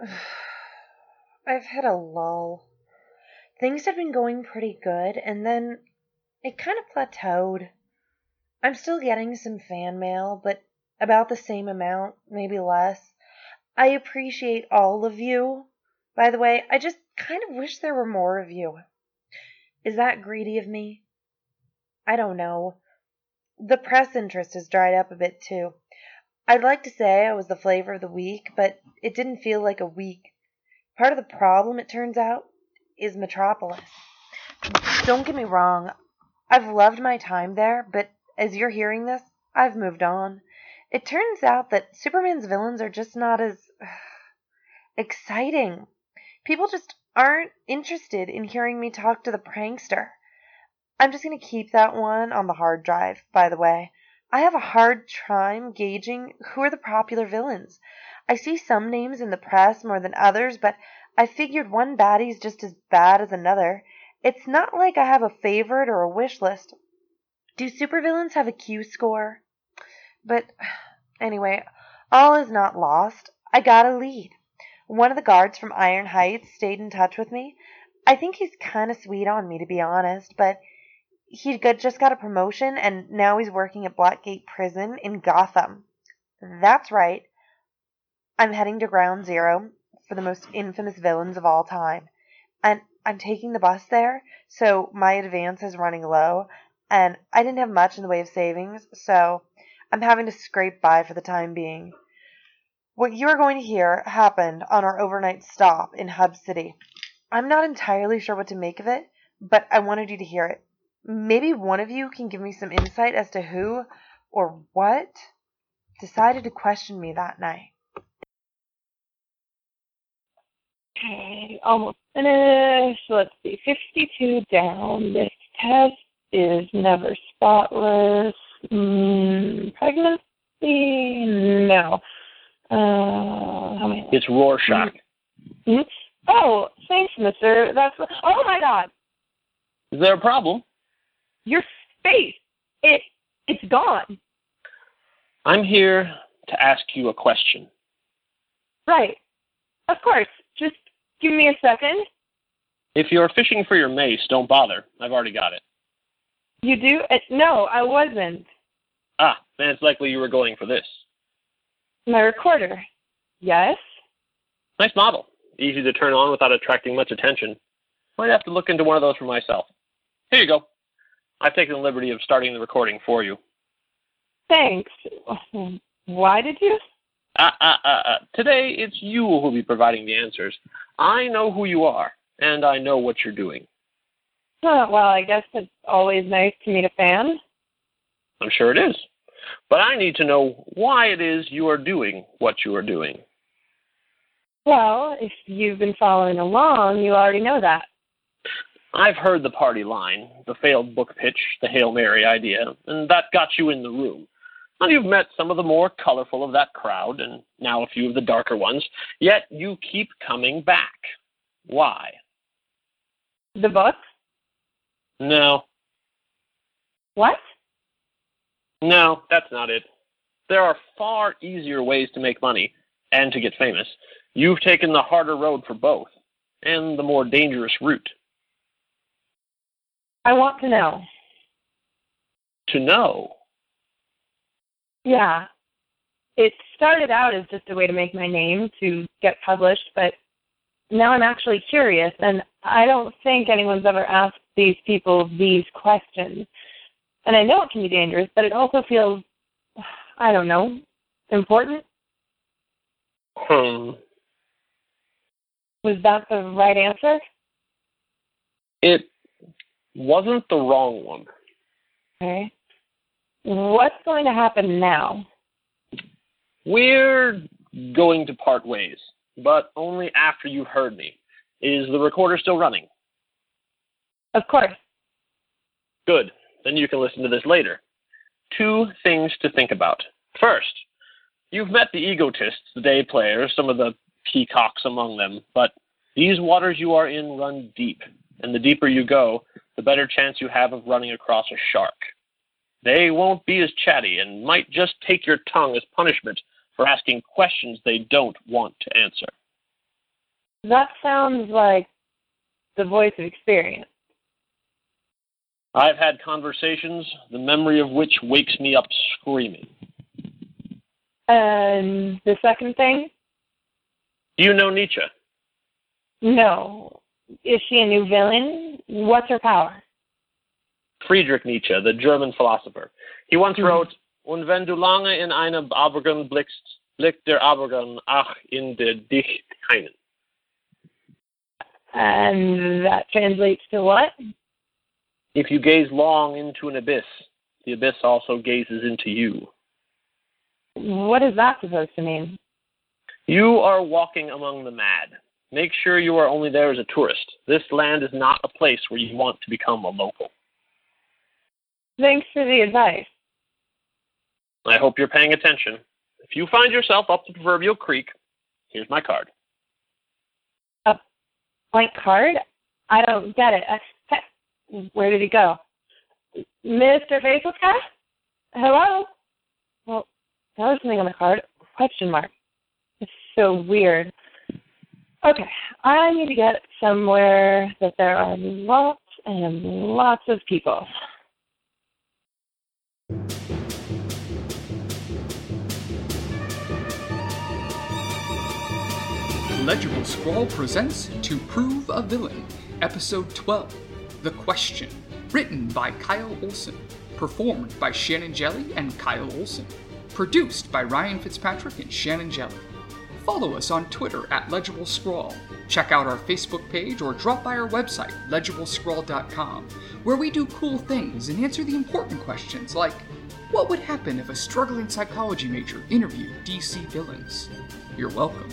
I've had a lull. Things have been going pretty good, and then it kind of plateaued. I'm still getting some fan mail, but about the same amount, maybe less. I appreciate all of you. By the way, I just kind of wish there were more of you. Is that greedy of me? I don't know. The press interest has dried up a bit too. I'd like to say I was the flavor of the week, but it didn't feel like a week. Part of the problem, it turns out, is Metropolis. Don't get me wrong, I've loved my time there, but as you're hearing this, I've moved on. It turns out that Superman's villains are just not as exciting. People just aren't interested in hearing me talk to the prankster. I'm just going to keep that one on the hard drive, by the way. I have a hard time gauging who are the popular villains. I see some names in the press more than others, but I figured one baddie's just as bad as another. It's not like I have a favorite or a wish list. Do supervillains have a Q score? But anyway, all is not lost. I got a lead. One of the guards from Iron Heights stayed in touch with me. I think he's kind of sweet on me, to be honest, but he just got a promotion and now he's working at Blackgate Prison in Gotham. That's right. I'm heading to Ground Zero for the most infamous villains of all time. And I'm taking the bus there, so my advance is running low, and I didn't have much in the way of savings, so I'm having to scrape by for the time being. What you are going to hear happened on our overnight stop in Hub City. I'm not entirely sure what to make of it, but I wanted you to hear it. Maybe one of you can give me some insight as to who or what decided to question me that night. Okay, almost finished. Let's see, 52 down. This test is never spotless. Mm, pregnancy? No. Uh, how many? It's Rorschach. Mm-hmm. Oh, thanks, mister. That's. Oh my god! Is there a problem? Your face. It. It's gone. I'm here to ask you a question. Right. Of course. Just give me a second. If you're fishing for your mace, don't bother. I've already got it. You do? Uh, no, I wasn't. Ah, then it's likely you were going for this. My recorder. Yes? Nice model. Easy to turn on without attracting much attention. Might have to look into one of those for myself. Here you go. I've taken the liberty of starting the recording for you. Thanks. Why did you? Uh, uh, uh, uh, today it's you who'll be providing the answers. I know who you are, and I know what you're doing. Well, I guess it's always nice to meet a fan. I'm sure it is. But I need to know why it is you are doing what you are doing. Well, if you've been following along, you already know that. I've heard the party line, the failed book pitch, the Hail Mary idea, and that got you in the room. And you've met some of the more colorful of that crowd, and now a few of the darker ones, yet you keep coming back. Why? The book? No. What? No, that's not it. There are far easier ways to make money and to get famous. You've taken the harder road for both, and the more dangerous route. I want to know. To know? Yeah. It started out as just a way to make my name to get published, but now I'm actually curious, and I don't think anyone's ever asked these people these questions. And I know it can be dangerous, but it also feels, I don't know, important. Hmm. Was that the right answer? It wasn't the wrong one. Okay. What's going to happen now? We're going to part ways, but only after you've heard me. Is the recorder still running? Of course. Good. Then you can listen to this later. Two things to think about. First, you've met the egotists, the day players, some of the peacocks among them, but these waters you are in run deep, and the deeper you go, the better chance you have of running across a shark. They won't be as chatty and might just take your tongue as punishment for asking questions they don't want to answer. That sounds like the voice of experience. I've had conversations, the memory of which wakes me up screaming. And the second thing? Do you know Nietzsche? No. Is she a new villain? What's her power? Friedrich Nietzsche, the German philosopher. He once Mhm. wrote, Und wenn du lange in einem Abgrund blickst, blickt der Abgrund ach in der dich keinen. And that translates to what? If you gaze long into an abyss, the abyss also gazes into you. What is that supposed to mean? You are walking among the mad. Make sure you are only there as a tourist. This land is not a place where you want to become a local. Thanks for the advice. I hope you're paying attention. If you find yourself up the proverbial creek, here's my card. Blank card? I don't get it. Where did he go? Mr. Guy? Hello? Well, that was something on the card. Question mark. It's so weird. Okay, I need to get somewhere that there are lots and lots of people. Legible Scrawl presents To Prove a Villain, Episode 12 The Question. Written by Kyle Olson. Performed by Shannon Jelly and Kyle Olson. Produced by Ryan Fitzpatrick and Shannon Jelly. Follow us on Twitter at Legible Scrawl. Check out our Facebook page or drop by our website, legiblescrawl.com, where we do cool things and answer the important questions like what would happen if a struggling psychology major interviewed DC villains? You're welcome.